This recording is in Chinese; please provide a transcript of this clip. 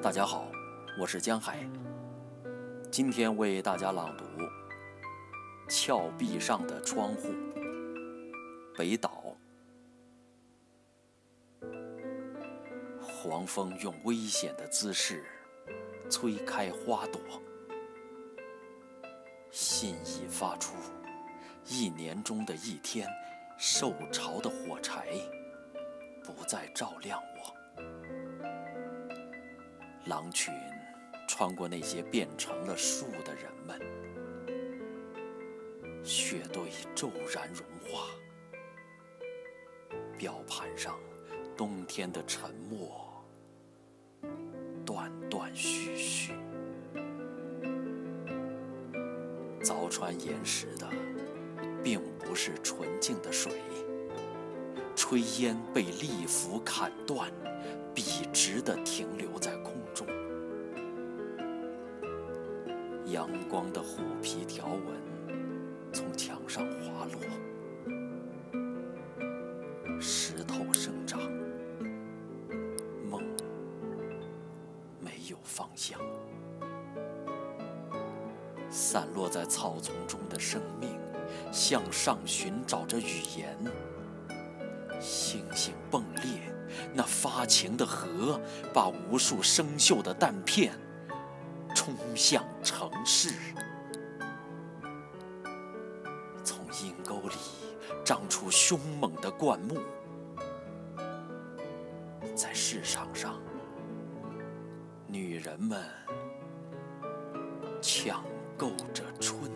大家好，我是江海。今天为大家朗读《峭壁上的窗户》。北岛。黄蜂用危险的姿势催开花朵，信已发出。一年中的一天，受潮的火柴不再照亮我。狼群穿过那些变成了树的人们，雪堆骤然融化，表盘上冬天的沉默断断续续。凿穿岩石的，并不是纯净的水，炊烟被利斧砍断，笔直地停阳光的虎皮条纹从墙上滑落，石头生长，梦没有方向，散落在草丛中的生命向上寻找着语言。星星迸裂，那发情的河把无数生锈的弹片。通向城市，从阴沟里长出凶猛的灌木，在市场上，女人们抢购着春。